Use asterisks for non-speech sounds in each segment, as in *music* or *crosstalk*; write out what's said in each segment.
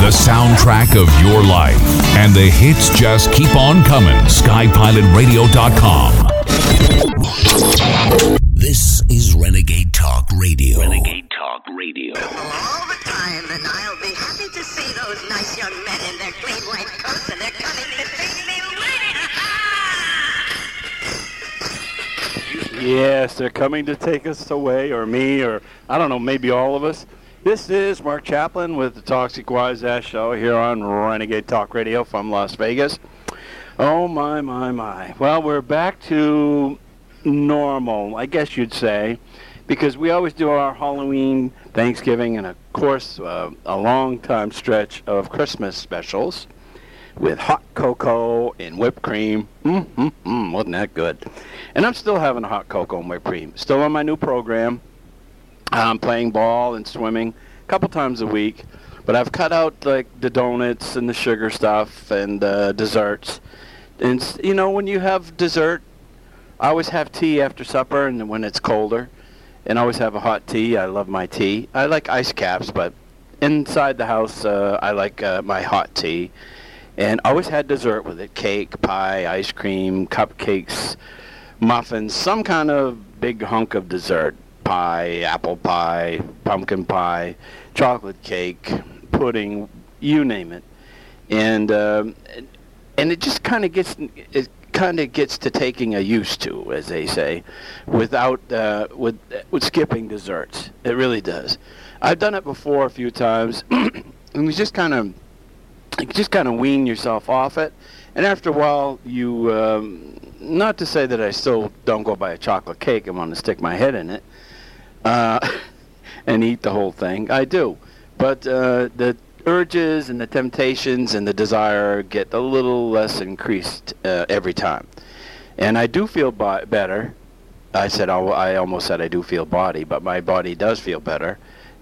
the soundtrack of your life. And the hits just keep on coming. SkyPilotRadio.com. This is Renegade Talk Radio. Renegade Talk Radio. all the time, and I'll be happy to see those nice young men in their clean white coats, and they're coming to see me win. Yes, they're coming to take us away, or me, or I don't know, maybe all of us. This is Mark Chaplin with the Toxic Wise Ass Show here on Renegade Talk Radio from Las Vegas. Oh my, my, my. Well, we're back to normal, I guess you'd say, because we always do our Halloween, Thanksgiving, and of course, uh, a long time stretch of Christmas specials with hot cocoa and whipped cream. Mm, mm, mm, wasn't that good? And I'm still having hot cocoa and whipped cream. Still on my new program. I'm playing ball and swimming a couple times a week. But I've cut out like the donuts and the sugar stuff and uh, desserts. And you know, when you have dessert, I always have tea after supper and when it's colder. And always have a hot tea. I love my tea. I like ice caps, but inside the house, uh, I like uh, my hot tea. And always had dessert with it cake, pie, ice cream, cupcakes, muffins, some kind of big hunk of dessert pie, apple pie, pumpkin pie, chocolate cake, pudding, you name it. And um, and it just kind of gets it kind of gets to taking a used to, as they say, without uh, with with skipping desserts. It really does. I've done it before a few times, *clears throat* and you just kind of just kind of wean yourself off it, and after a while, you um, not to say that I still don't go buy a chocolate cake and want to stick my head in it, uh, *laughs* and eat the whole thing. I do, but uh, the urges and the temptations and the desire get a little less increased uh, every time, and I do feel bo- better. I said I almost said I do feel body, but my body does feel better.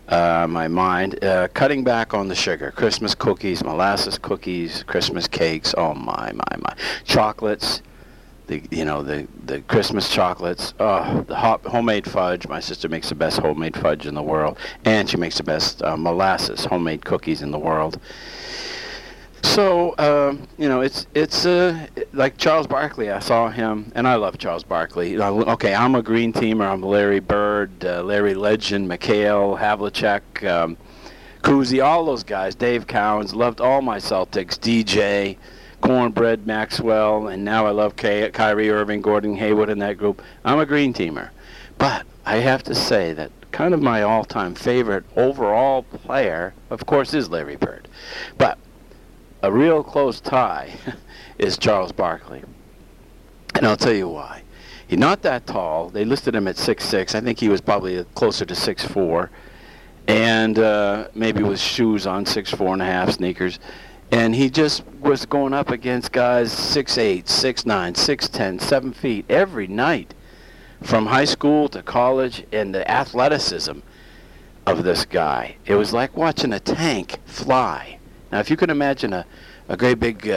Uh, my mind uh, cutting back on the sugar. Christmas cookies, molasses cookies, Christmas cakes. Oh my my my! Chocolates, the you know the the Christmas chocolates. Oh, the hot homemade fudge. My sister makes the best homemade fudge in the world, and she makes the best uh, molasses homemade cookies in the world. So um, you know, it's it's uh, like Charles Barkley. I saw him, and I love Charles Barkley. Okay, I'm a green teamer. I'm Larry Bird, uh, Larry Legend, McHale, Havlicek, um, Cousy, all those guys. Dave Cowens. Loved all my Celtics. DJ, Cornbread, Maxwell, and now I love Ky- Kyrie Irving, Gordon Hayward in that group. I'm a green teamer, but I have to say that kind of my all-time favorite overall player, of course, is Larry Bird, but a real close tie *laughs* is Charles Barkley. And I'll tell you why. He's not that tall. They listed him at 6'6". I think he was probably closer to 6'4". And uh, maybe with shoes on, 6'4 and a half, sneakers. And he just was going up against guys 6'8", 6'9", 6'10", 7 feet every night from high school to college and the athleticism of this guy. It was like watching a tank fly. Now, if you can imagine a, a great big uh,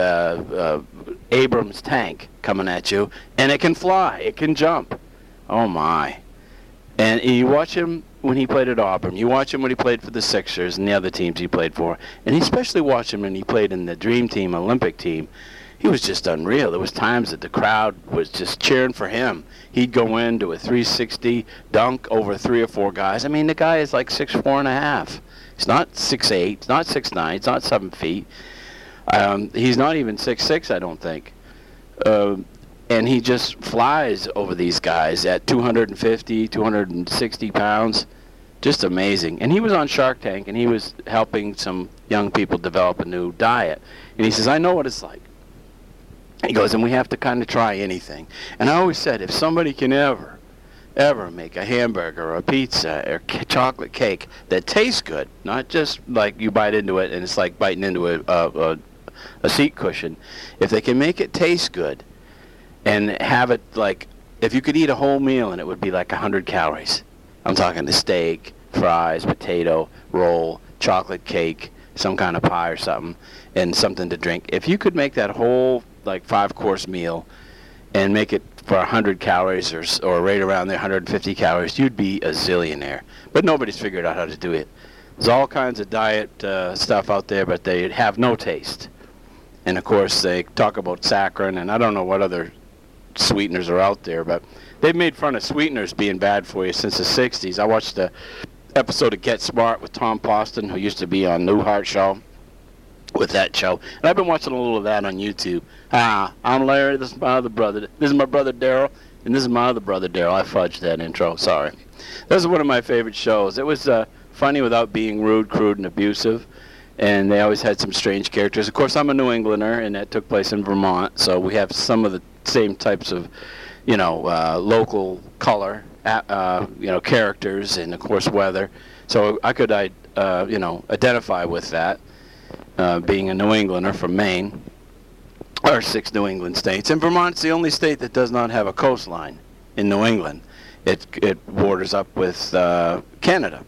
uh, Abrams tank coming at you, and it can fly, it can jump. Oh my! And you watch him when he played at Auburn. You watch him when he played for the Sixers and the other teams he played for, and especially watch him when he played in the Dream Team Olympic team. He was just unreal. There was times that the crowd was just cheering for him. He'd go into a 360 dunk over three or four guys. I mean, the guy is like six four and a half. He's not six eight. He's not six nine. He's not seven feet. Um, he's not even six six. I don't think. Uh, and he just flies over these guys at 250, 260 pounds. Just amazing. And he was on Shark Tank, and he was helping some young people develop a new diet. And he says, "I know what it's like." He goes, and we have to kind of try anything. And I always said, if somebody can ever, ever make a hamburger or a pizza or chocolate cake that tastes good, not just like you bite into it and it's like biting into a, a, a, a seat cushion, if they can make it taste good and have it like, if you could eat a whole meal and it would be like 100 calories. I'm talking the steak, fries, potato, roll, chocolate cake, some kind of pie or something, and something to drink. If you could make that whole like five course meal and make it for 100 calories or, or right around there 150 calories, you'd be a zillionaire. But nobody's figured out how to do it There's all kinds of diet uh, stuff out there, but they have no taste. And of course, they talk about saccharin, and I don't know what other sweeteners are out there, but they've made fun of sweeteners being bad for you since the 60s. I watched the episode of Get Smart with Tom Poston, who used to be on Newhart Show with that show. And I've been watching a little of that on YouTube. Ah, I'm Larry. This is my other brother. This is my brother Daryl, and this is my other brother Daryl. I fudged that intro. Sorry. This is one of my favorite shows. It was uh, funny without being rude, crude, and abusive. And they always had some strange characters. Of course, I'm a New Englander, and that took place in Vermont, so we have some of the same types of, you know, uh, local color, uh, you know, characters, and of course weather. So I could, I, uh, you know, identify with that, uh, being a New Englander from Maine, or six New England states. And Vermont's the only state that does not have a coastline in New England. It it borders up with uh, Canada.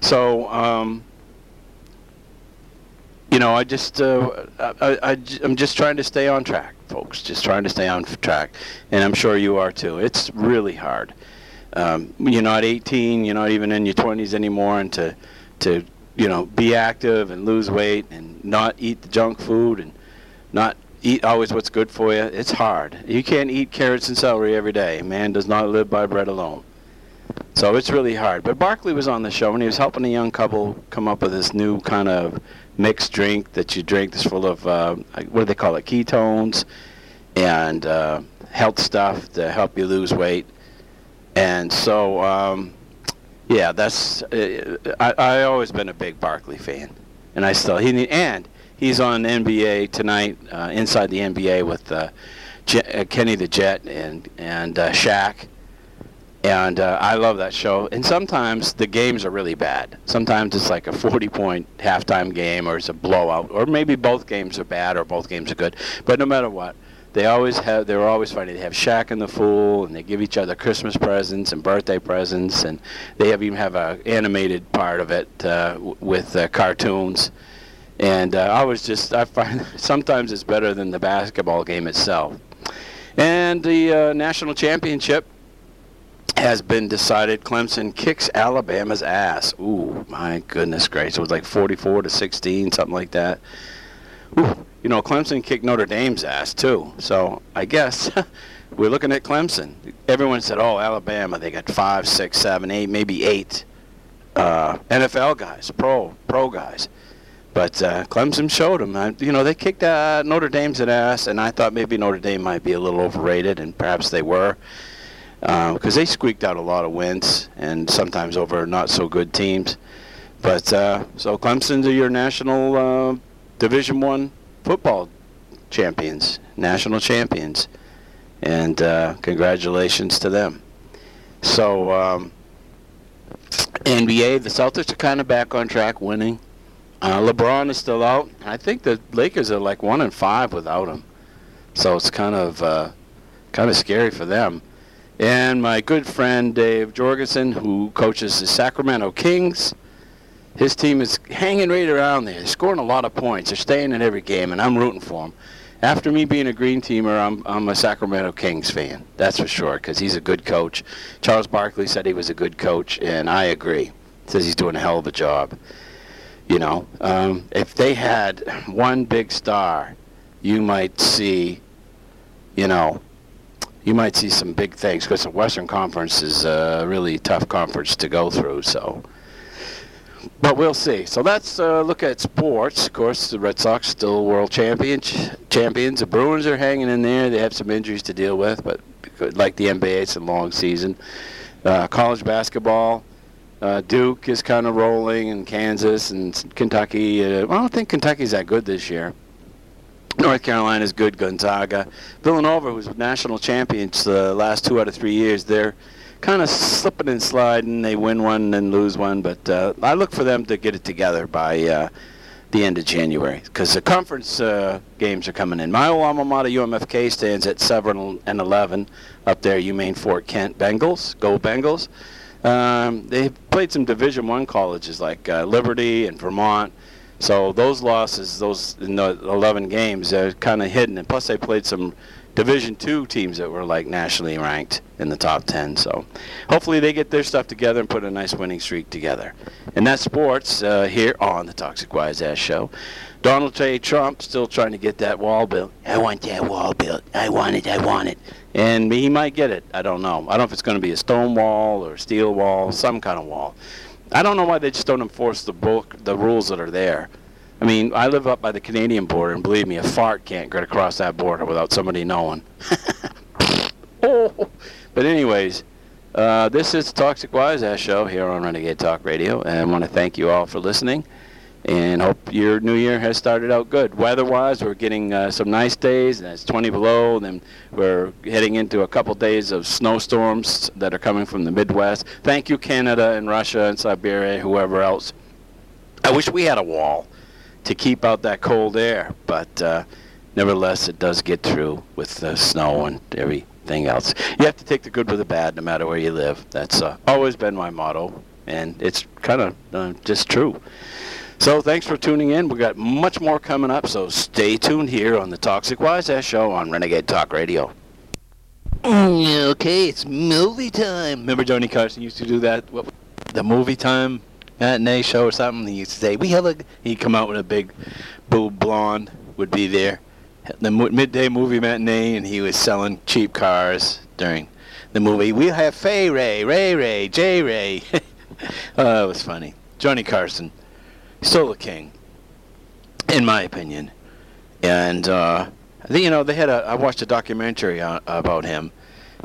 So. Um, you know, I just, uh, I, I, I'm just trying to stay on track, folks. Just trying to stay on track, and I'm sure you are too. It's really hard. Um, you're not 18, you're not even in your 20s anymore, and to, to, you know, be active and lose weight and not eat the junk food and not eat always what's good for you. It's hard. You can't eat carrots and celery every day. Man does not live by bread alone. So it's really hard. But Barkley was on the show, and he was helping a young couple come up with this new kind of mixed drink that you drink that's full of uh, what do they call it ketones and uh, health stuff to help you lose weight. And so um, yeah that's uh, I, I always been a big Barkley fan. And I still he and he's on NBA tonight uh, inside the NBA with uh, uh, Kenny the Jet and and Shaq and uh, I love that show. And sometimes the games are really bad. Sometimes it's like a 40-point halftime game, or it's a blowout, or maybe both games are bad, or both games are good. But no matter what, they always have. They're always funny. They have Shaq and the Fool, and they give each other Christmas presents and birthday presents, and they have even have a animated part of it uh, w- with uh, cartoons. And uh, I was just, I find *laughs* sometimes it's better than the basketball game itself. And the uh, national championship has been decided. Clemson kicks Alabama's ass. Ooh, my goodness gracious. It was like 44 to 16, something like that. Ooh, you know, Clemson kicked Notre Dame's ass, too. So I guess *laughs* we're looking at Clemson. Everyone said, oh, Alabama, they got five, six, seven, eight, maybe eight uh, NFL guys, pro, pro guys. But uh, Clemson showed them. Uh, you know, they kicked uh, Notre Dame's ass, and I thought maybe Notre Dame might be a little overrated, and perhaps they were because uh, they squeaked out a lot of wins and sometimes over not so good teams. But uh, so Clemson's are your national uh, Division One football champions, national champions, and uh, congratulations to them. So um, NBA, the Celtics are kind of back on track, winning. Uh, LeBron is still out. I think the Lakers are like one and five without him, so it's kind of uh, kind of scary for them and my good friend Dave Jorgensen, who coaches the Sacramento Kings. His team is hanging right around there, scoring a lot of points. They're staying in every game, and I'm rooting for them. After me being a green teamer, I'm, I'm a Sacramento Kings fan. That's for sure, because he's a good coach. Charles Barkley said he was a good coach, and I agree. Says he's doing a hell of a job. You know, um, if they had one big star, you might see, you know, you might see some big things because the Western Conference is a really tough conference to go through. So, but we'll see. So let's uh, look at sports. Of course, the Red Sox still world champions. Champions. The Bruins are hanging in there. They have some injuries to deal with, but like the NBA, it's a long season. Uh, college basketball. Uh, Duke is kind of rolling, and Kansas and Kentucky. Uh, I don't think Kentucky's that good this year. North Carolina's good. Gonzaga, Villanova, who's national champions the last two out of three years, they're kind of slipping and sliding. They win one and lose one, but uh, I look for them to get it together by uh, the end of January because the conference uh, games are coming in. My alma mater, UMFK, stands at 7 and 11 up there. UMaine Fort Kent Bengals, go Bengals. Um, they played some Division One colleges like uh, Liberty and Vermont. So those losses, those in the 11 games, are kind of hidden. And plus, they played some Division two teams that were like nationally ranked in the top 10. So hopefully they get their stuff together and put a nice winning streak together. And that's sports uh, here on the Toxic Wise Ass Show. Donald J. Trump still trying to get that wall built. I want that wall built. I want it. I want it. And he might get it. I don't know. I don't know if it's going to be a stone wall or steel wall, some kind of wall. I don't know why they just don't enforce the book, the rules that are there. I mean, I live up by the Canadian border, and believe me, a fart can't get across that border without somebody knowing. *laughs* oh. But anyways, uh, this is Toxic Wise Ass Show here on Renegade Talk Radio, and I want to thank you all for listening, and hope your new year has started out good. Weather-wise, we're getting uh, some nice days, and it's 20 below, and then we're heading into a couple days of snowstorms that are coming from the Midwest. Thank you, Canada and Russia and Siberia, whoever else. I wish we had a wall to keep out that cold air, but uh, nevertheless, it does get through with the snow and everything else. You have to take the good with the bad, no matter where you live. That's uh, always been my motto, and it's kind of uh, just true. So thanks for tuning in. We got much more coming up, so stay tuned here on the Toxic Wise Ass Show on Renegade Talk Radio. Okay, it's movie time. Remember Johnny Carson used to do that? What, the movie time matinee show or something. He used to say, "We have a." He'd come out with a big boob blonde would be there, the midday movie matinee, and he was selling cheap cars during the movie. We have Fay Ray, Ray Ray, J Ray. *laughs* oh, that was funny. Johnny Carson, still the king, in my opinion. And uh, you know they had a. I watched a documentary on, about him,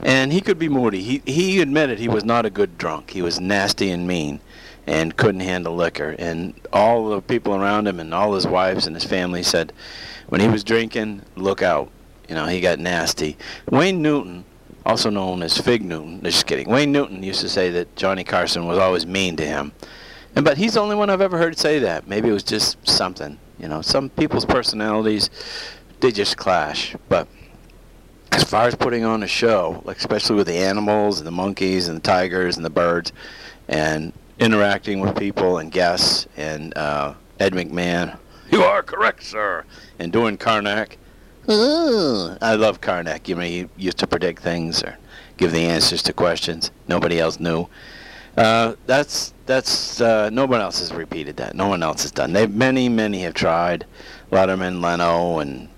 and he could be moody. He he admitted he was not a good drunk. He was nasty and mean and couldn't handle liquor. And all the people around him and all his wives and his family said, when he was drinking, look out. You know, he got nasty. Wayne Newton, also known as Fig Newton, just kidding. Wayne Newton used to say that Johnny Carson was always mean to him. And but he's the only one I've ever heard say that. Maybe it was just something. You know, some people's personalities they just clash. But as far as putting on a show, like especially with the animals and the monkeys and the tigers and the birds, and interacting with people and guests and uh, Ed McMahon. You are correct, sir. And doing Carnac. Ooh, I love Carnac. You know, he used to predict things or give the answers to questions nobody else knew. Uh, that's that's uh, no one else has repeated that. No one else has done. They many many have tried. Letterman, Leno, and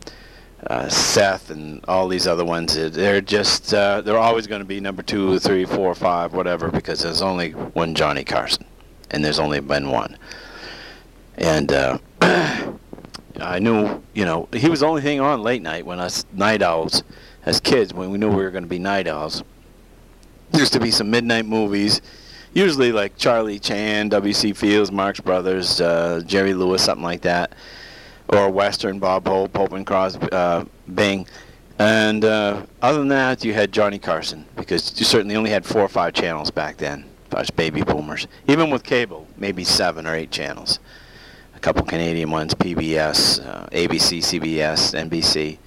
uh, Seth, and all these other ones. They're just uh, they're always going to be number two, three, four, five, whatever, because there's only one Johnny Carson, and there's only been one. And uh, *clears throat* I knew, you know, he was the only thing on late night when us night owls, as kids, when we knew we were going to be night owls. There used to be some midnight movies, usually like Charlie Chan, W.C. Fields, Marx Brothers, uh, Jerry Lewis, something like that, or Western, Bob Hope, Pope and Crosby, uh, Bing. And uh, other than that, you had Johnny Carson, because you certainly only had four or five channels back then, us baby boomers. Even with cable, maybe seven or eight channels a couple Canadian ones, PBS, uh, ABC, CBS, NBC,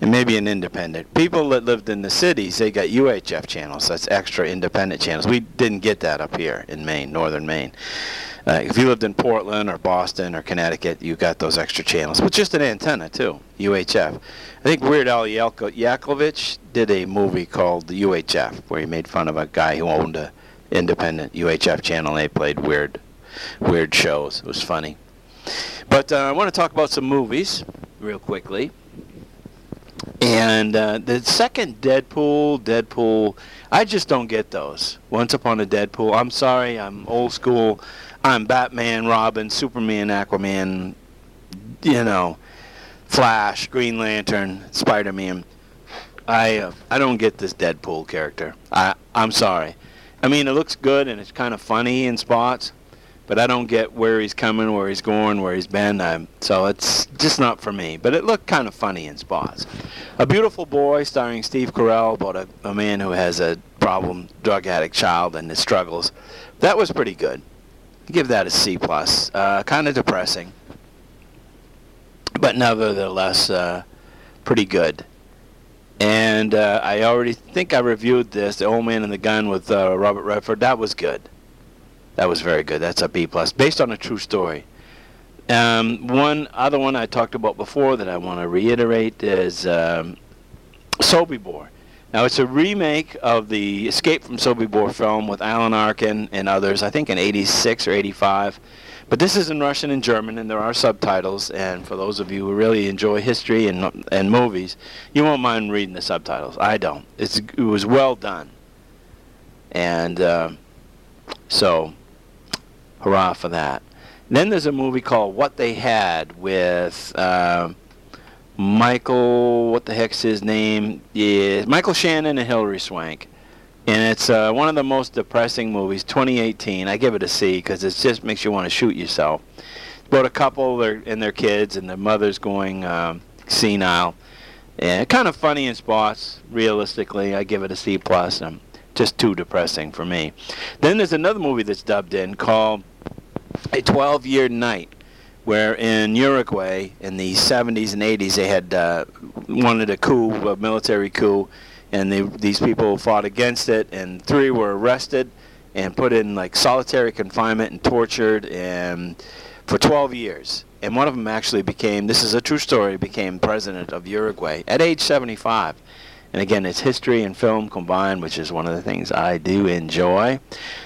and maybe an independent. People that lived in the cities, they got UHF channels. That's extra independent channels. We didn't get that up here in Maine, northern Maine. Uh, if you lived in Portland or Boston or Connecticut, you got those extra channels. But just an antenna, too, UHF. I think Weird Al Yankovic did a movie called the UHF, where he made fun of a guy who owned a independent UHF channel, and they played weird, weird shows. It was funny. But uh, I want to talk about some movies real quickly. And uh, the second Deadpool, Deadpool, I just don't get those. Once Upon a Deadpool, I'm sorry, I'm old school. I'm Batman, Robin, Superman, Aquaman, you know, Flash, Green Lantern, Spider-Man. I uh, I don't get this Deadpool character. I I'm sorry. I mean, it looks good and it's kind of funny in spots, but I don't get where he's coming, where he's going, where he's been. So it's just not for me. But it looked kind of funny in spots. A Beautiful Boy, starring Steve Carell, about a, a man who has a problem drug addict child and his struggles. That was pretty good. Give that a C plus. Uh, kind of depressing, but nevertheless uh, pretty good. And uh, I already think I reviewed this, The Old Man and the Gun with uh, Robert Redford. That was good. That was very good. That's a B plus, based on a true story. Um, one other one I talked about before that I want to reiterate is um, Sobibor. Now it's a remake of the Escape from Sobibor film with Alan Arkin and others. I think in '86 or '85. But this is in Russian and German, and there are subtitles. And for those of you who really enjoy history and and movies, you won't mind reading the subtitles. I don't. It's it was well done. And uh, so, hurrah for that. Then there's a movie called What They Had with uh, Michael. What the heck's his name? Yeah, Michael Shannon and Hilary Swank and it's uh, one of the most depressing movies 2018 i give it a c because it just makes you want to shoot yourself about a couple and their kids and their mother's going um, senile and kind of funny in spots realistically i give it a c plus just too depressing for me then there's another movie that's dubbed in called a 12 year night where in uruguay in the 70s and 80s they had uh, wanted a coup a military coup and they, these people fought against it, and three were arrested and put in like solitary confinement and tortured and for 12 years. And one of them actually became, this is a true story, became president of Uruguay at age 75. And again, it's history and film combined, which is one of the things I do enjoy.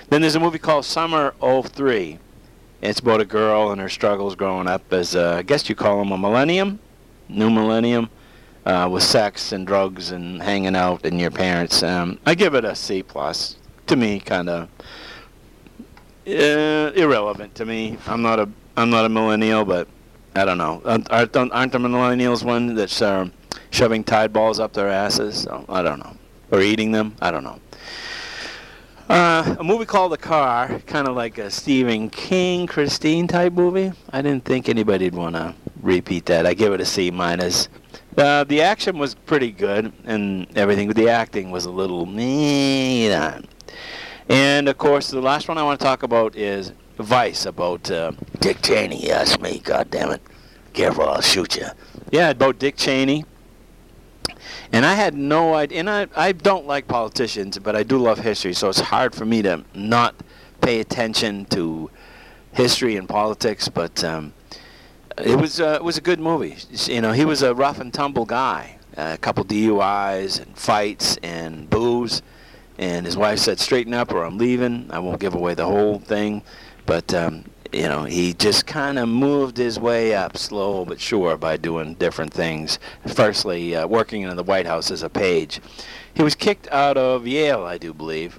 Then there's a movie called Summer 03. It's about a girl and her struggles growing up as, a, I guess you call them a millennium, new millennium uh, with sex and drugs and hanging out and your parents. Um, I give it a C plus. To me, kind of uh, irrelevant to me. I'm not a I'm not a millennial, but I don't know. Aren't, aren't the millennials one that's uh, shoving Tide balls up their asses? So, I don't know. Or eating them? I don't know. Uh, a movie called The Car, kind of like a Stephen King, Christine type movie. I didn't think anybody'd want to repeat that. I give it a C minus. Uh, the action was pretty good and everything, but the acting was a little meh. And of course, the last one I want to talk about is Vice about uh, Dick Cheney. Yes, me. God damn it! Careful, I'll shoot you. Yeah, about Dick Cheney. And I had no idea. And I, I don't like politicians, but I do love history, so it's hard for me to not pay attention to history and politics. But um, it was uh, it was a good movie. You know, he was a rough and tumble guy. Uh, a couple DUIs and fights and booze, and his wife said, "Straighten up, or I'm leaving." I won't give away the whole thing, but um, you know, he just kind of moved his way up, slow but sure, by doing different things. Firstly, uh, working in the White House as a page. He was kicked out of Yale, I do believe,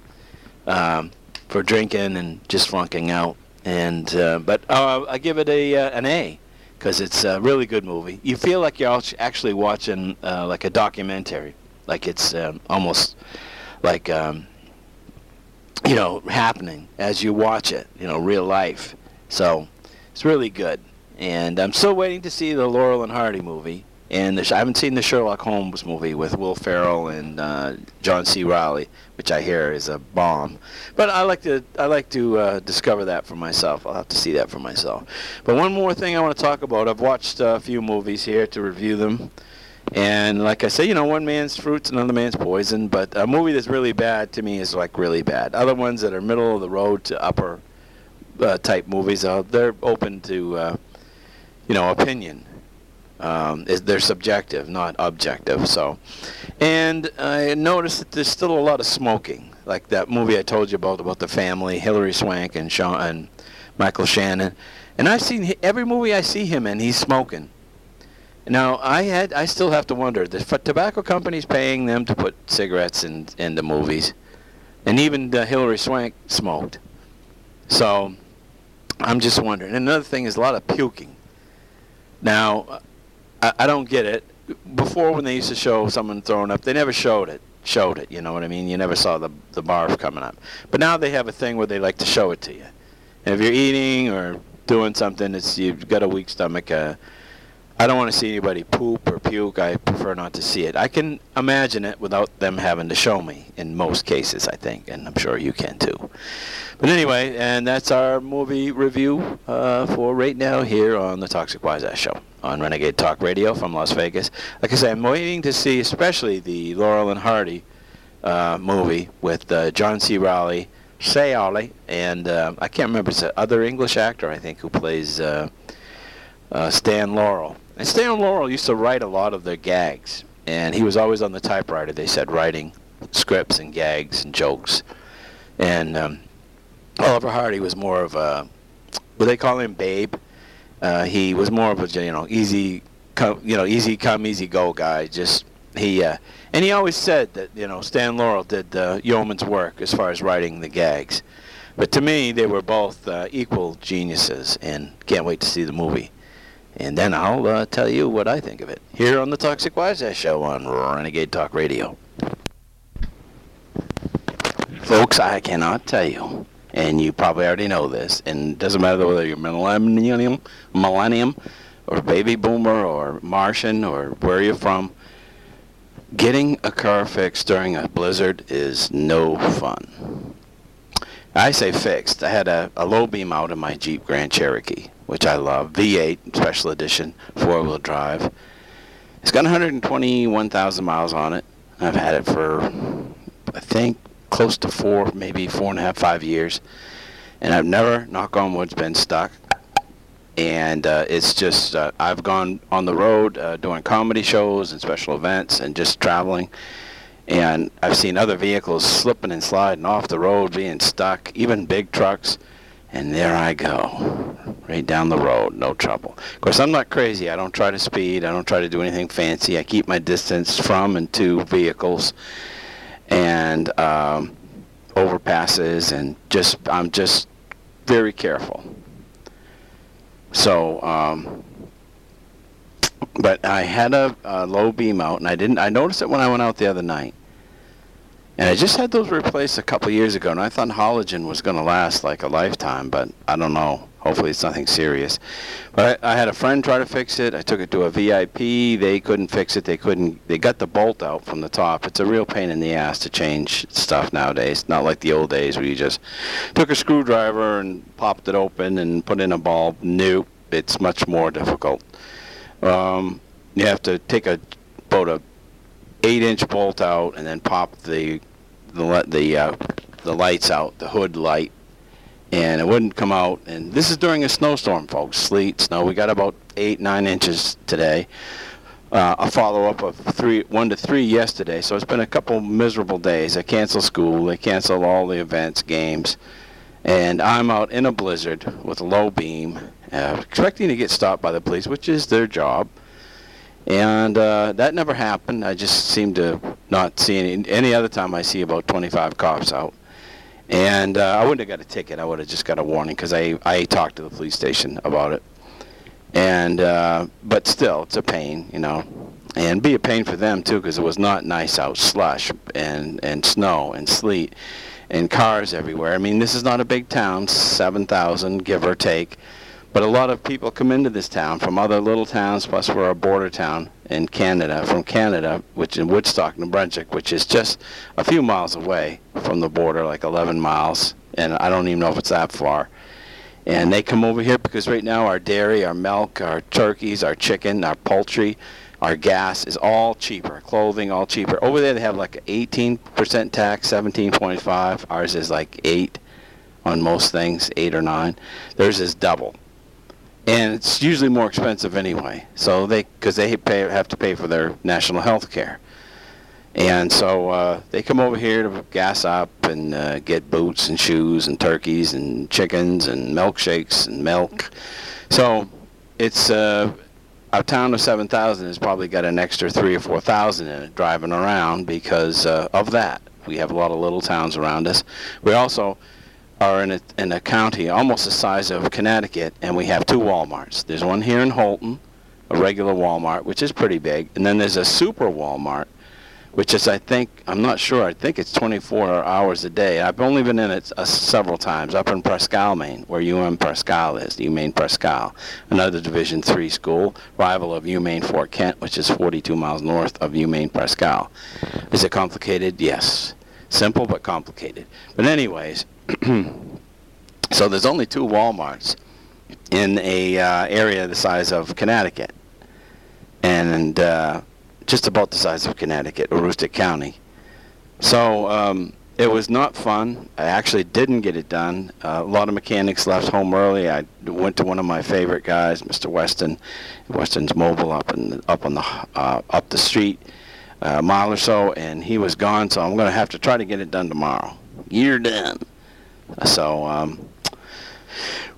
um, for drinking and just flunking out. And uh, but uh, I give it a uh, an A because it's a really good movie. You feel like you're actually watching uh, like a documentary, like it's um, almost like um, you know happening as you watch it, you know, real life. So it's really good, and I'm still waiting to see the Laurel and Hardy movie. And the, I haven't seen the Sherlock Holmes movie with Will Ferrell and uh, John C. Reilly, which I hear is a bomb. But I like to I like to uh, discover that for myself. I'll have to see that for myself. But one more thing I want to talk about. I've watched a few movies here to review them. And like I say, you know, one man's fruit's another man's poison. But a movie that's really bad to me is like really bad. Other ones that are middle of the road to upper uh, type movies, uh, they're open to, uh, you know, opinion. Um, they're subjective, not objective. So, and I noticed that there's still a lot of smoking, like that movie I told you about about the family, Hilary Swank and Sean and Michael Shannon. And I've seen every movie I see him in, he's smoking. Now I had, I still have to wonder: the tobacco companies paying them to put cigarettes in in the movies, and even the Hilary Swank smoked. So I'm just wondering. Another thing is a lot of puking. Now I, I don't get it. Before, when they used to show someone throwing up, they never showed it. Showed it, you know what I mean? You never saw the the barf coming up. But now they have a thing where they like to show it to you. And if you're eating or doing something, it's you've got a weak stomach. Uh, I don't want to see anybody poop or puke. I prefer not to see it. I can imagine it without them having to show me in most cases, I think, and I'm sure you can too. But anyway, and that's our movie review uh, for right now here on the Toxic Wise Ass Show on Renegade Talk Radio from Las Vegas. Like I say, I'm waiting to see especially the Laurel and Hardy uh, movie with uh, John C. Reilly, Say Ollie, and uh, I can't remember, it's the other English actor, I think, who plays uh, uh, Stan Laurel. And Stan Laurel used to write a lot of their gags. and he was always on the typewriter. They said writing scripts and gags and jokes, and um, Oliver Hardy was more of a what they call him, Babe. Uh, he was more of a you know easy, come, you know easy come easy go guy. Just he uh, and he always said that you know Stan Laurel did uh, yeoman's work as far as writing the gags. But to me, they were both uh, equal geniuses, and can't wait to see the movie. And then I'll uh, tell you what I think of it here on the Toxic Wise Ass Show on Renegade Talk Radio. Folks, I cannot tell you, and you probably already know this, and it doesn't matter whether you're millennium, millennium, or baby boomer, or Martian, or where you're from. Getting a car fixed during a blizzard is no fun. I say fixed. I had a, a low beam out in my Jeep Grand Cherokee, which I love. V8 Special Edition, four-wheel drive. It's got 121,000 miles on it. I've had it for, I think, close to four, maybe four and a half, five years. And I've never, knock on wood, been stuck. And uh, it's just, uh, I've gone on the road uh, doing comedy shows and special events and just traveling and I've seen other vehicles slipping and sliding off the road, being stuck, even big trucks. And there I go, right down the road, no trouble. Of course, I'm not crazy. I don't try to speed. I don't try to do anything fancy. I keep my distance from and to vehicles and um, overpasses, and just I'm just very careful. So, um, but I had a, a, low beam out, and I didn't. I noticed it when I went out the other night, and I just had those replaced a couple years ago, and I thought halogen was going to last like a lifetime, but I don't know. Hopefully, it's nothing serious. But I, I, had a friend try to fix it. I took it to a VIP. They couldn't fix it. They couldn't. They got the bolt out from the top. It's a real pain in the ass to change stuff nowadays. Not like the old days where you just took a screwdriver and popped it open and put in a bulb. Nope. It's much more difficult. Um, you have to take a about a eight inch bolt out and then pop the the the uh, the lights out, the hood light, and it wouldn't come out. And this is during a snowstorm, folks. Sleet, snow. We got about eight nine inches today. Uh, a follow up of three, one to three yesterday. So it's been a couple miserable days. I canceled school. They canceled all the events, games, and I'm out in a blizzard with a low beam uh, expecting to get stopped by the police, which is their job. And uh, that never happened. I just seem to not see any. Any other time I see about 25 cops out. And uh, I wouldn't have got a ticket. I would have just got a warning because I, I talked to the police station about it. And uh, but still, it's a pain, you know, and be a pain for them too because it was not nice out, slush and and snow and sleet, and cars everywhere. I mean, this is not a big town, 7,000 give or take. But a lot of people come into this town from other little towns, plus we're a border town in Canada, from Canada, which in Woodstock, New Brunswick, which is just a few miles away from the border, like 11 miles, and I don't even know if it's that far. And they come over here because right now our dairy, our milk, our turkeys, our chicken, our poultry, our gas is all cheaper. Clothing all cheaper. Over there they have like 18% tax, 17.5. Ours is like 8 on most things, 8 or 9. Theirs is double and it's usually more expensive anyway. So they, because they pay, have to pay for their national health care, and so uh, they come over here to gas up and uh, get boots and shoes and turkeys and chickens and milkshakes and milk. So it's uh, a town of 7,000 has probably got an extra three or 4,000 in it driving around because uh, of that. We have a lot of little towns around us. We also are in a, in a county almost the size of Connecticut, and we have two Walmarts. There's one here in Houlton, a regular Walmart, which is pretty big, and then there's a super Walmart, which is, I think, I'm not sure, I think it's 24 hours a day. I've only been in it uh, several times, up in Presque Maine, where UM Presque is, UMaine Presque, another Division three school, rival of UMaine Fort Kent, which is 42 miles north of UMaine Presque. Is it complicated? Yes. Simple but complicated. But anyways, *clears throat* so there's only two Walmarts in a uh, area the size of Connecticut, and uh, just about the size of Connecticut, Aroostook County. So um, it was not fun. I actually didn't get it done. Uh, a lot of mechanics left home early. I went to one of my favorite guys, Mr. Weston, Weston's Mobile up the, up on the uh, up the street, a mile or so, and he was gone. So I'm going to have to try to get it done tomorrow. You're done. So um,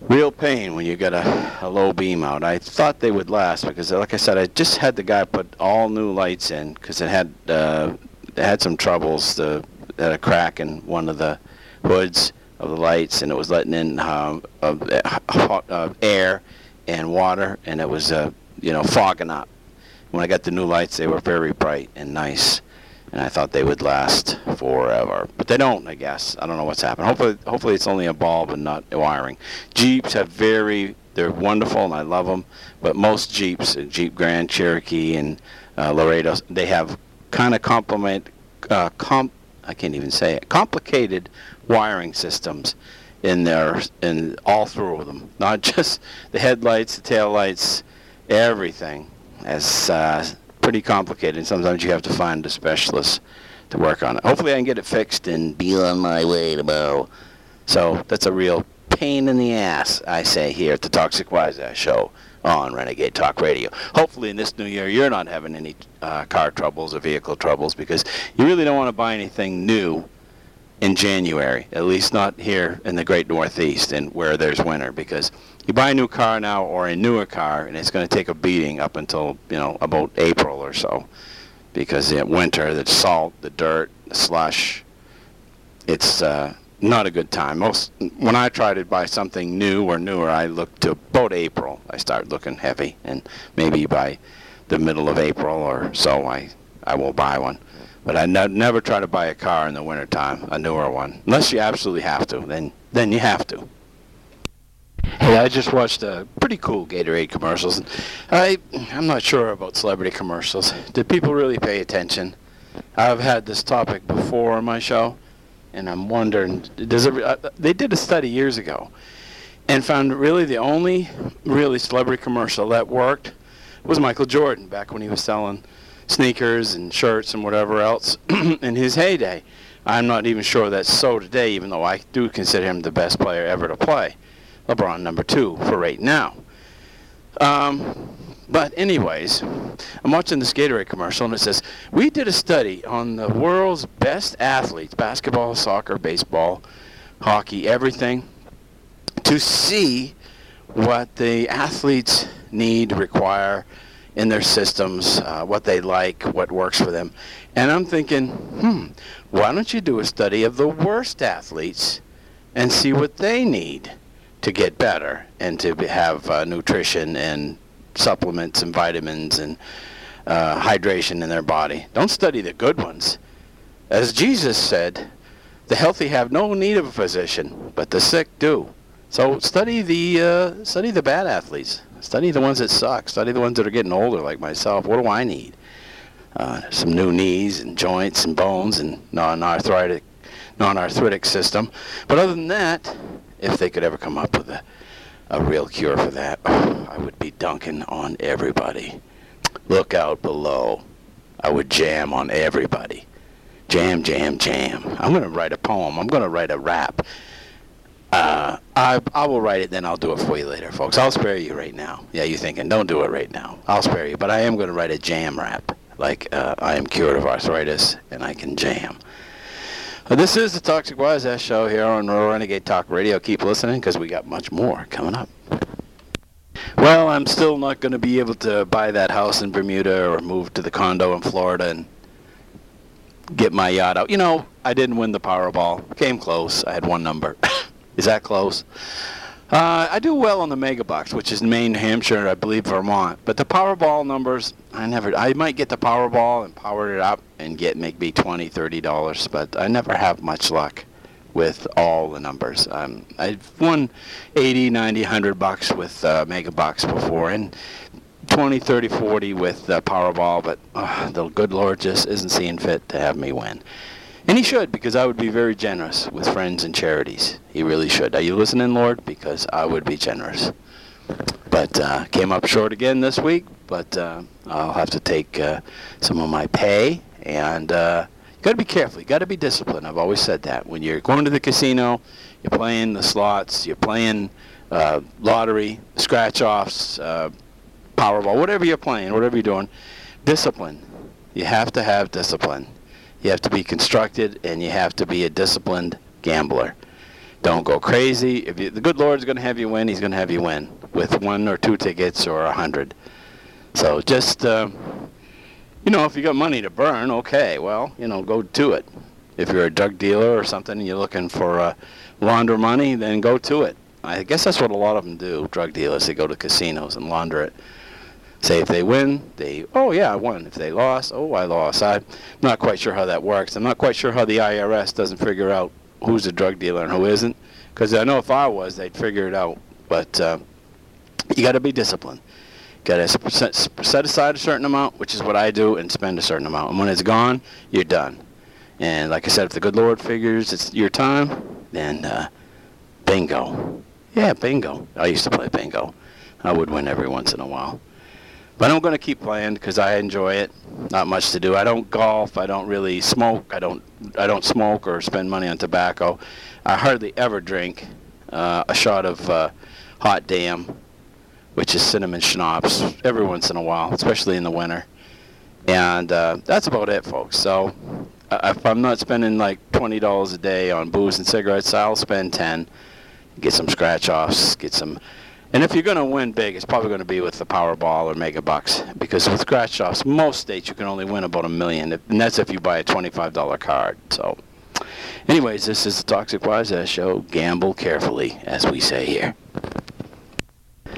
real pain when you get a, a low beam out. I thought they would last because, like I said, I just had the guy put all new lights in because it had uh, it had some troubles. The had a crack in one of the hoods of the lights, and it was letting in um, uh, hot, uh, air and water, and it was uh, you know fogging up. When I got the new lights, they were very bright and nice, and I thought they would last forever. But they don't, I guess. I don't know what's happened. Hopefully, hopefully it's only a bulb and not wiring. Jeeps have very, they're wonderful, and I love them. But most Jeeps, uh, Jeep Grand Cherokee and uh, Laredo, they have kind of complement, uh, comp, I can't even say it, complicated wiring systems in there, in all through them. *laughs* Not just the headlights, the tail lights, everything. As uh, pretty complicated. And sometimes you have to find a specialist to work on it. Hopefully, I can get it fixed and be on my way to tomorrow. So that's a real pain in the ass, I say here at the Toxic Wise Ass Show on Renegade Talk Radio. Hopefully, in this new year, you're not having any uh, car troubles or vehicle troubles because you really don't want to buy anything new in January, at least not here in the Great Northeast and where there's winter, because you buy a new car now or a newer car, and it's going to take a beating up until you know about April or so, because in winter, the salt, the dirt, the slush, it's uh, not a good time. Most when I try to buy something new or newer, I look to about April. I start looking heavy, and maybe by the middle of April or so, I I will buy one. But I ne- never try to buy a car in the wintertime, a newer one, unless you absolutely have to. Then then you have to. Hey, I just watched a pretty cool Gatorade commercials. I I'm not sure about celebrity commercials. Did people really pay attention? I've had this topic before on my show, and I'm wondering, does it? Uh, they did a study years ago, and found really the only really celebrity commercial that worked was Michael Jordan back when he was selling sneakers and shirts and whatever else *clears throat* in his heyday. I'm not even sure that's so today, even though I do consider him the best player ever to play. LeBron number two for right now. Um, but anyways, I'm watching this Gatorade commercial and it says, we did a study on the world's best athletes, basketball, soccer, baseball, hockey, everything, to see what the athletes need, require, in their systems, uh, what they like, what works for them. And I'm thinking, hmm, why don't you do a study of the worst athletes and see what they need to get better and to have uh, nutrition and supplements and vitamins and uh, hydration in their body. Don't study the good ones. As Jesus said, the healthy have no need of a physician, but the sick do. So study the uh, study the bad athletes. Study the ones that suck. Study the ones that are getting older, like myself. What do I need? Uh, some new knees and joints and bones and non-arthritic, non-arthritic system. But other than that, if they could ever come up with a, a real cure for that, *sighs* I would be dunking on everybody. Look out below. I would jam on everybody. Jam, jam, jam. I'm going to write a poem. I'm going to write a rap. Uh, I, I will write it, then I'll do it for you later, folks. I'll spare you right now. Yeah, you're thinking, don't do it right now. I'll spare you. But I am going to write a jam rap. Like, uh, I am cured of arthritis, and I can jam. This is the Toxic Wise Ass Show here on Renegade Talk Radio. Keep listening, because we got much more coming up. Well, I'm still not going to be able to buy that house in Bermuda or move to the condo in Florida and get my yacht out. You know, I didn't win the Powerball. Came close. I had one number. *coughs* Is that close? Uh, I do well on the Megabucks, which is Maine, New Hampshire, I believe Vermont. But the Powerball numbers, I never. I might get the Powerball and power it up and get maybe twenty, thirty dollars, but I never have much luck with all the numbers. Um, I've won 80, 90, 100 bucks with uh, Megabucks before, and 20, 30, 40 with uh, Powerball, but uh, the good Lord just isn't seeing fit to have me win. And he should, because I would be very generous with friends and charities. He really should. Are you listening, Lord? Because I would be generous. But uh, came up short again this week, but uh, I'll have to take uh, some of my pay. And uh, you got to be careful. you got to be disciplined. I've always said that. When you're going to the casino, you're playing the slots, you're playing uh, lottery, scratch offs, uh, Powerball, whatever you're playing, whatever you're doing, discipline You have to have discipline. You have to be constructed, and you have to be a disciplined gambler. Don't go crazy. If you, the good Lord's going to have you win, He's going to have you win with one or two tickets or a hundred. So just, uh, you know, if you got money to burn, okay, well, you know, go do it. If you're a drug dealer or something and you're looking for uh, launder money, then go to it. I guess that's what a lot of them do, drug dealers. They go to casinos and launder it. Say if they win, they, oh yeah, I won. If they lost, oh, I lost. I'm not quite sure how that works. I'm not quite sure how the IRS doesn't figure out who's a drug dealer and who isn't. Because I know if I was, they'd figure it out. But uh, you got to be disciplined. Got to set, aside a certain amount, which is what I do, and spend a certain amount. And when it's gone, you're done. And like I said, if the good Lord figures it's your time, then uh, bingo. Yeah, bingo. I used to play bingo. I would win every once in a while. But I'm going to keep playing because I enjoy it. Not much to do. I don't golf. I don't really smoke. I don't. I don't smoke or spend money on tobacco. I hardly ever drink uh, a shot of uh, hot damn, which is cinnamon schnapps, every once in a while, especially in the winter. And uh, that's about it, folks. So if I'm not spending like twenty dollars a day on booze and cigarettes, I'll spend ten. Get some scratch offs. Get some and if you're going to win big, it's probably going to be with the Powerball or Megabucks because with scratch offs, most states you can only win about a million, and that's if you buy a $25 card. So, anyways, this is the Toxic Wise Ass Show. Gamble carefully, as we say here.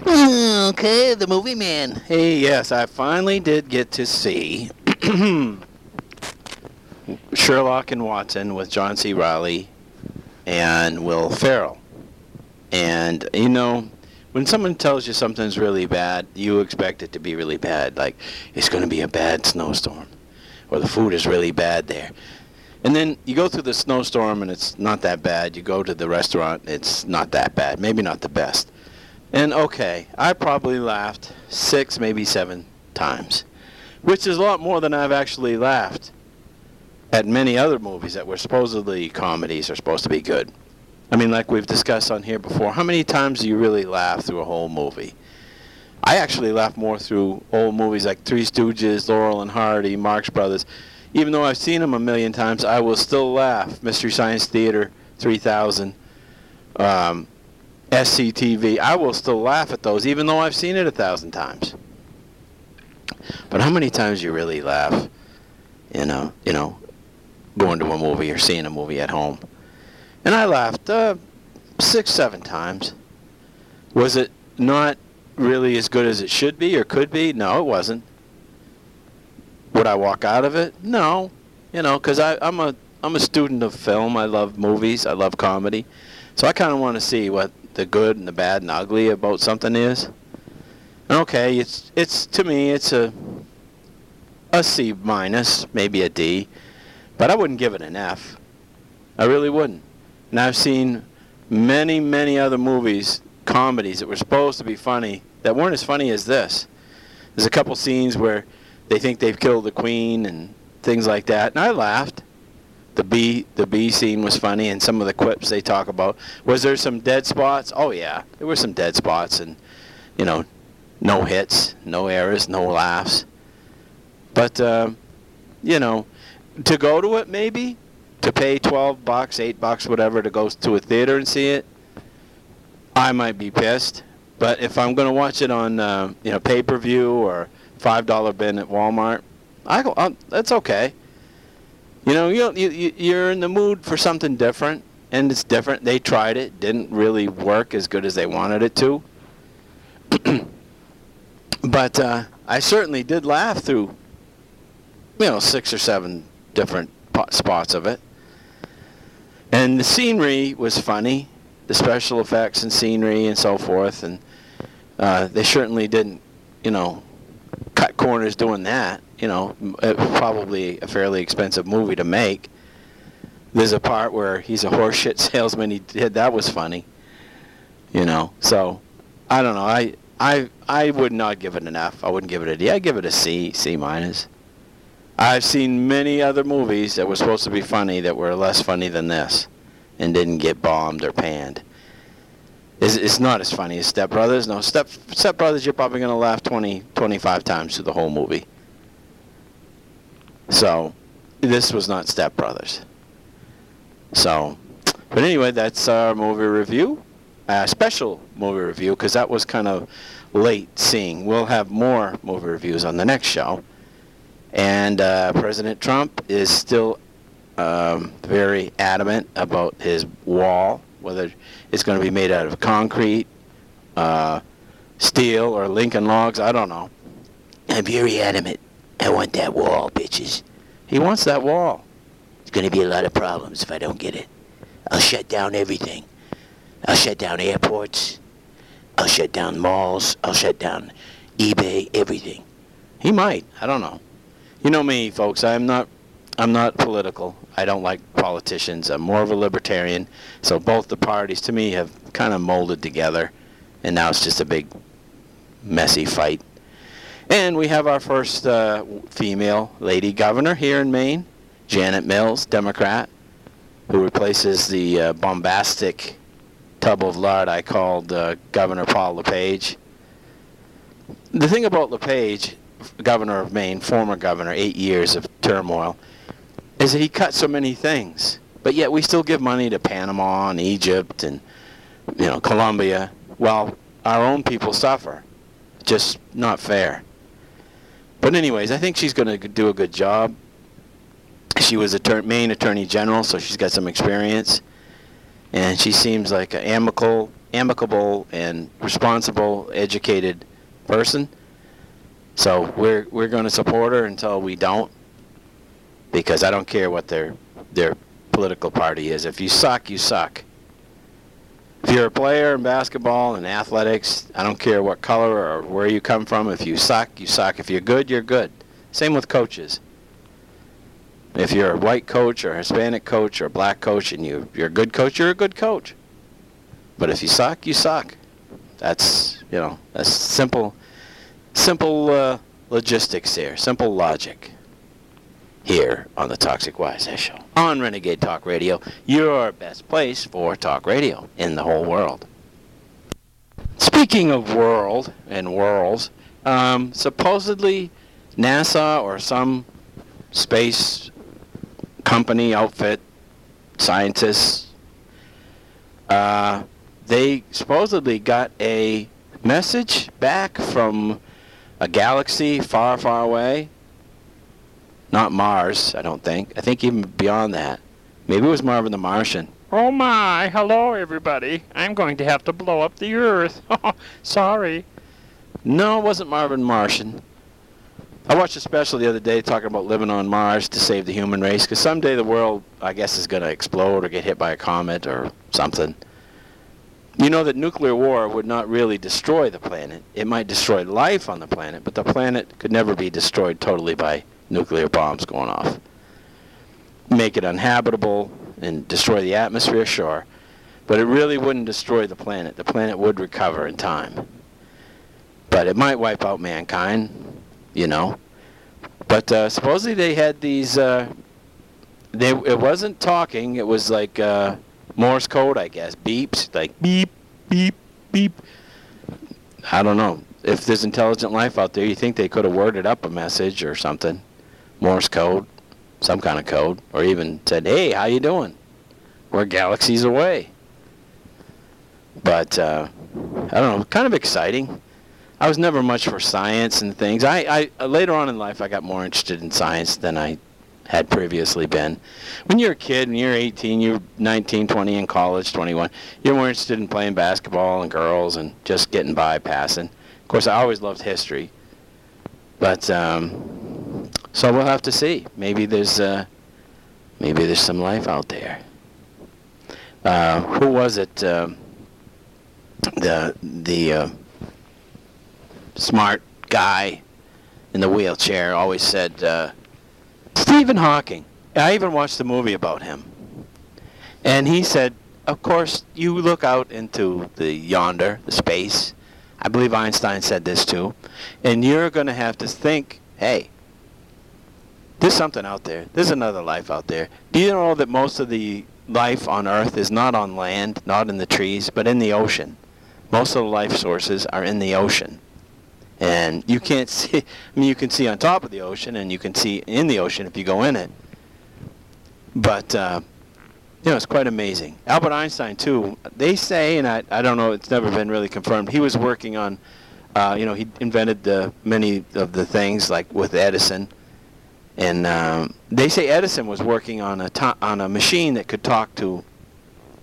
Okay, the movie man. Hey, yes, I finally did get to see *clears throat* Sherlock and Watson with John C. Reilly and Will Ferrell. And, you know, when someone tells you something's really bad, you expect it to be really bad. Like, it's going to be a bad snowstorm, or the food is really bad there. And then you go through the snowstorm and it's not that bad. You go to the restaurant, it's not that bad. Maybe not the best. And okay, I probably laughed six, maybe seven times, which is a lot more than I've actually laughed at many other movies that were supposedly comedies are supposed to be good. I mean, like we've discussed on here before, how many times do you really laugh through a whole movie? I actually laugh more through old movies like Three Stooges, Laurel and Hardy, Marx Brothers. Even though I've seen them a million times, I will still laugh. Mystery Science Theater 3000, um, SCTV. I will still laugh at those, even though I've seen it a thousand times. But how many times do you really laugh? You know, you know, going to a movie or seeing a movie at home. And I laughed uh, six, seven times. Was it not really as good as it should be or could be? No, it wasn't. Would I walk out of it? No. You know, because I'm a I'm a student of film. I love movies. I love comedy. So I kind of want to see what the good and the bad and ugly about something is. Okay, it's it's to me it's a a C minus, maybe a D, but I wouldn't give it an F. I really wouldn't. And I've seen many, many other movies, comedies that were supposed to be funny that weren't as funny as this. There's a couple scenes where they think they've killed the queen and things like that, and I laughed. The bee, the bee scene was funny, and some of the quips they talk about. Was there some dead spots? Oh yeah, there were some dead spots, and you know, no hits, no errors, no laughs. But uh, you know, to go to it maybe to pay 12 bucks, 8 bucks, whatever to go to a theater and see it, I might be pissed. But if I'm going to watch it on uh, you know pay-per-view or $5 bin at Walmart, I go, uh, that's okay. You know, you, you you're in the mood for something different, and it's different. They tried it, didn't really work as good as they wanted it to. *clears throat* but uh, I certainly did laugh through, you know, six or seven different spots of it. And the scenery was funny, the special effects and scenery and so forth. And uh, they certainly didn't, you know, cut corners doing that. You know, it was probably a fairly expensive movie to make. There's a part where he's a horseshit *laughs* salesman. He did that was funny. You know, so I don't know. I I I would not give it an F. I wouldn't give it a D. I'd give it a C, C minus. I've seen many other movies that were supposed to be funny that were less funny than this and didn't get bombed or panned. It's, it's not as funny as Step Brothers. No, Step, Step Brothers, you're probably going to laugh 20, 25 times through the whole movie. So, this was not Step Brothers. So, but anyway, that's our movie review. A special movie review because that was kind of late seeing. We'll have more movie reviews on the next show. And uh, President Trump is still um, very adamant about his wall, whether it's going to be made out of concrete, uh, steel, or Lincoln logs. I don't know. I'm very adamant. I want that wall, bitches. He wants that wall. It's gonna be a lot of problems if I don't get it. I'll shut down everything. I'll shut down airports. I'll shut down malls. I'll shut down eBay, everything. He might. I don't know. You know me, folks. I'm not. I'm not political. I don't like politicians. I'm more of a libertarian. So both the parties, to me, have kind of molded together, and now it's just a big, messy fight. And we have our first uh, female lady governor here in Maine, Janet Mills, Democrat, who replaces the uh, bombastic tub of lard I called uh, Governor Paul LePage. The thing about LePage, governor of Maine, former governor, eight years of turmoil, is that he cut so many things. But yet we still give money to Panama and Egypt and you know Colombia while our own people suffer. Just not fair. But anyways, I think she's going to do a good job. She was a Maine Attorney General, so she's got some experience, and she seems like an amicable, amicable and responsible, educated person. So we're we're going to support her until we don't, because I don't care what their their political party is. If you suck, you suck. If you're a player in basketball and athletics, I don't care what color or where you come from. If you suck, you suck. If you're good, you're good. Same with coaches. If you're a white coach or a Hispanic coach or a black coach and you, you're a good coach, you're a good coach. But if you suck, you suck. That's, you know, that's simple, simple uh, logistics here, simple logic here on the Toxic Wise Show on Renegade Talk Radio, your best place for talk radio in the whole world. Speaking of world and worlds, um, supposedly NASA or some space company, outfit, scientists, uh, they supposedly got a message back from a galaxy far, far away not Mars, I don't think. I think even beyond that. Maybe it was Marvin the Martian. Oh my, hello everybody. I'm going to have to blow up the Earth. *laughs* Sorry. No, it wasn't Marvin Martian. I watched a special the other day talking about living on Mars to save the human race, because someday the world, I guess, is going to explode or get hit by a comet or something. You know that nuclear war would not really destroy the planet. It might destroy life on the planet, but the planet could never be destroyed totally by nuclear bombs going off. Make it uninhabitable and destroy the atmosphere, sure. But it really wouldn't destroy the planet. The planet would recover in time. But it might wipe out mankind, you know. But uh, supposedly they had these. Uh, they it wasn't talking. It was like uh, Morse code, I guess. Beeps, like beep, beep, beep. I don't know. If there's intelligent life out there, you think they could have worded up a message or something. Morse code, some kind of code, or even said, "Hey, how you doing? We're galaxies away." But uh, I don't know, kind of exciting. I was never much for science and things. I, I later on in life I got more interested in science than I had previously been. When you're a kid, when you're 18, you're 19, 20 in college, 21, you're more interested in playing basketball and girls and just getting by passing. Of course, I always loved history. But um, so we'll have to see. Maybe there's uh, maybe there's some life out there. Uh, who was it? Uh, the the uh, smart guy in the wheelchair always said uh, Stephen Hawking. I even watched a movie about him, and he said, "Of course, you look out into the yonder, the space." I believe Einstein said this too, and you're going to have to think, "Hey." there's something out there. There's another life out there. Do you know that most of the life on Earth is not on land, not in the trees, but in the ocean? Most of the life sources are in the ocean. And you can't *laughs* see. I mean, you can see on top of the ocean, and you can see in the ocean if you go in it. But uh, you know, it's quite amazing. Albert Einstein too. They say, and I, I don't know, it's never been really confirmed. He was working on, uh, you know, he invented the many of the things like with Edison, and um, they say Edison was working on a to- on a machine that could talk to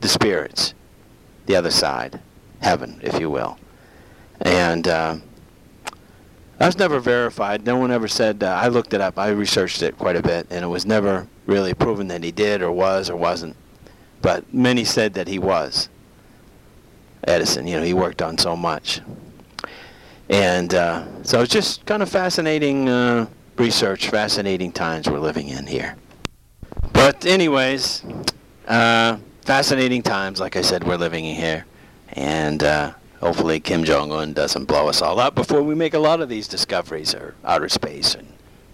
the spirits, the other side, heaven, if you will, and. Uh, that was never verified. No one ever said. Uh, I looked it up. I researched it quite a bit, and it was never really proven that he did or was or wasn't. But many said that he was. Edison, you know, he worked on so much, and uh, so it's just kind of fascinating uh, research, fascinating times we're living in here. But anyways, uh, fascinating times, like I said, we're living in here, and. Hopefully Kim Jong-un doesn't blow us all up before we make a lot of these discoveries of outer space and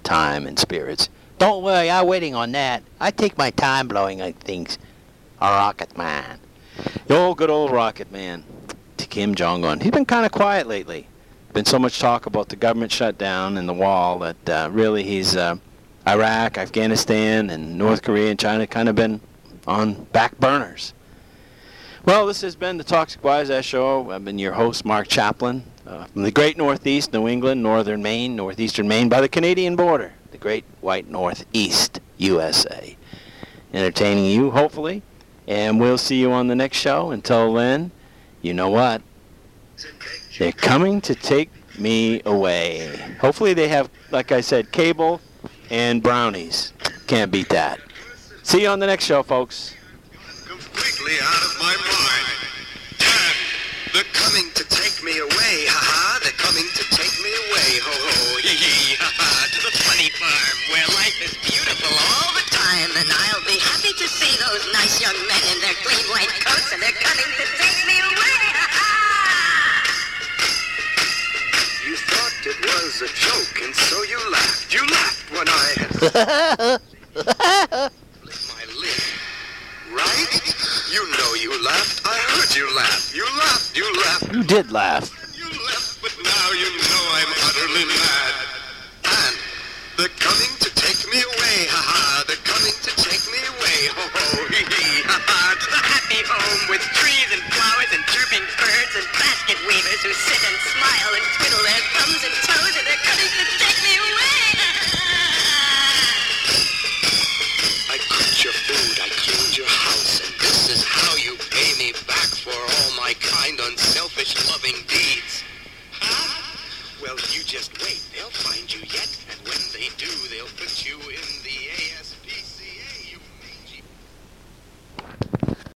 time and spirits. Don't worry, I'm waiting on that. I take my time blowing up things. A rocket man. The old good old rocket man. To Kim Jong-un. He's been kind of quiet lately. Been so much talk about the government shutdown and the wall that uh, really he's uh, Iraq, Afghanistan, and North Korea and China kind of been on back burners. Well, this has been the Toxic Wise Show. I've been your host, Mark Chaplin, uh, from the great Northeast, New England, Northern Maine, Northeastern Maine, by the Canadian border, the great white Northeast, USA. Entertaining you, hopefully, and we'll see you on the next show. Until then, you know what? They're coming to take me away. Hopefully, they have, like I said, cable and brownies. Can't beat that. See you on the next show, folks completely out of my mind. Dad, they're coming to take me away, ha-ha. They're coming to take me away, ho-ho, hee-hee, ha-ha. To the funny farm where life is beautiful all the time. And I'll be happy to see those nice young men in their clean white coats, and they're coming to take me away, ha-ha. You thought it was a joke, and so you laughed. You laughed when I *laughs* had split my lip. Right? You know you laughed. I heard you laugh. You laughed. You laughed. You did laugh. You left, but now you know I'm utterly mad. And they're coming to take me away, ha-ha. They're coming to take me away, ho-ho, hee-hee, ha-ha. To the happy home with trees and flowers and chirping birds and basket weavers who sit and smile and twiddle their thumbs and toes and they're coming to take me away. I cooked your food, I cleaned your house, my kind, unselfish, loving deeds. Huh? Well, you just wait. They'll find you yet, and when they do, they'll put you in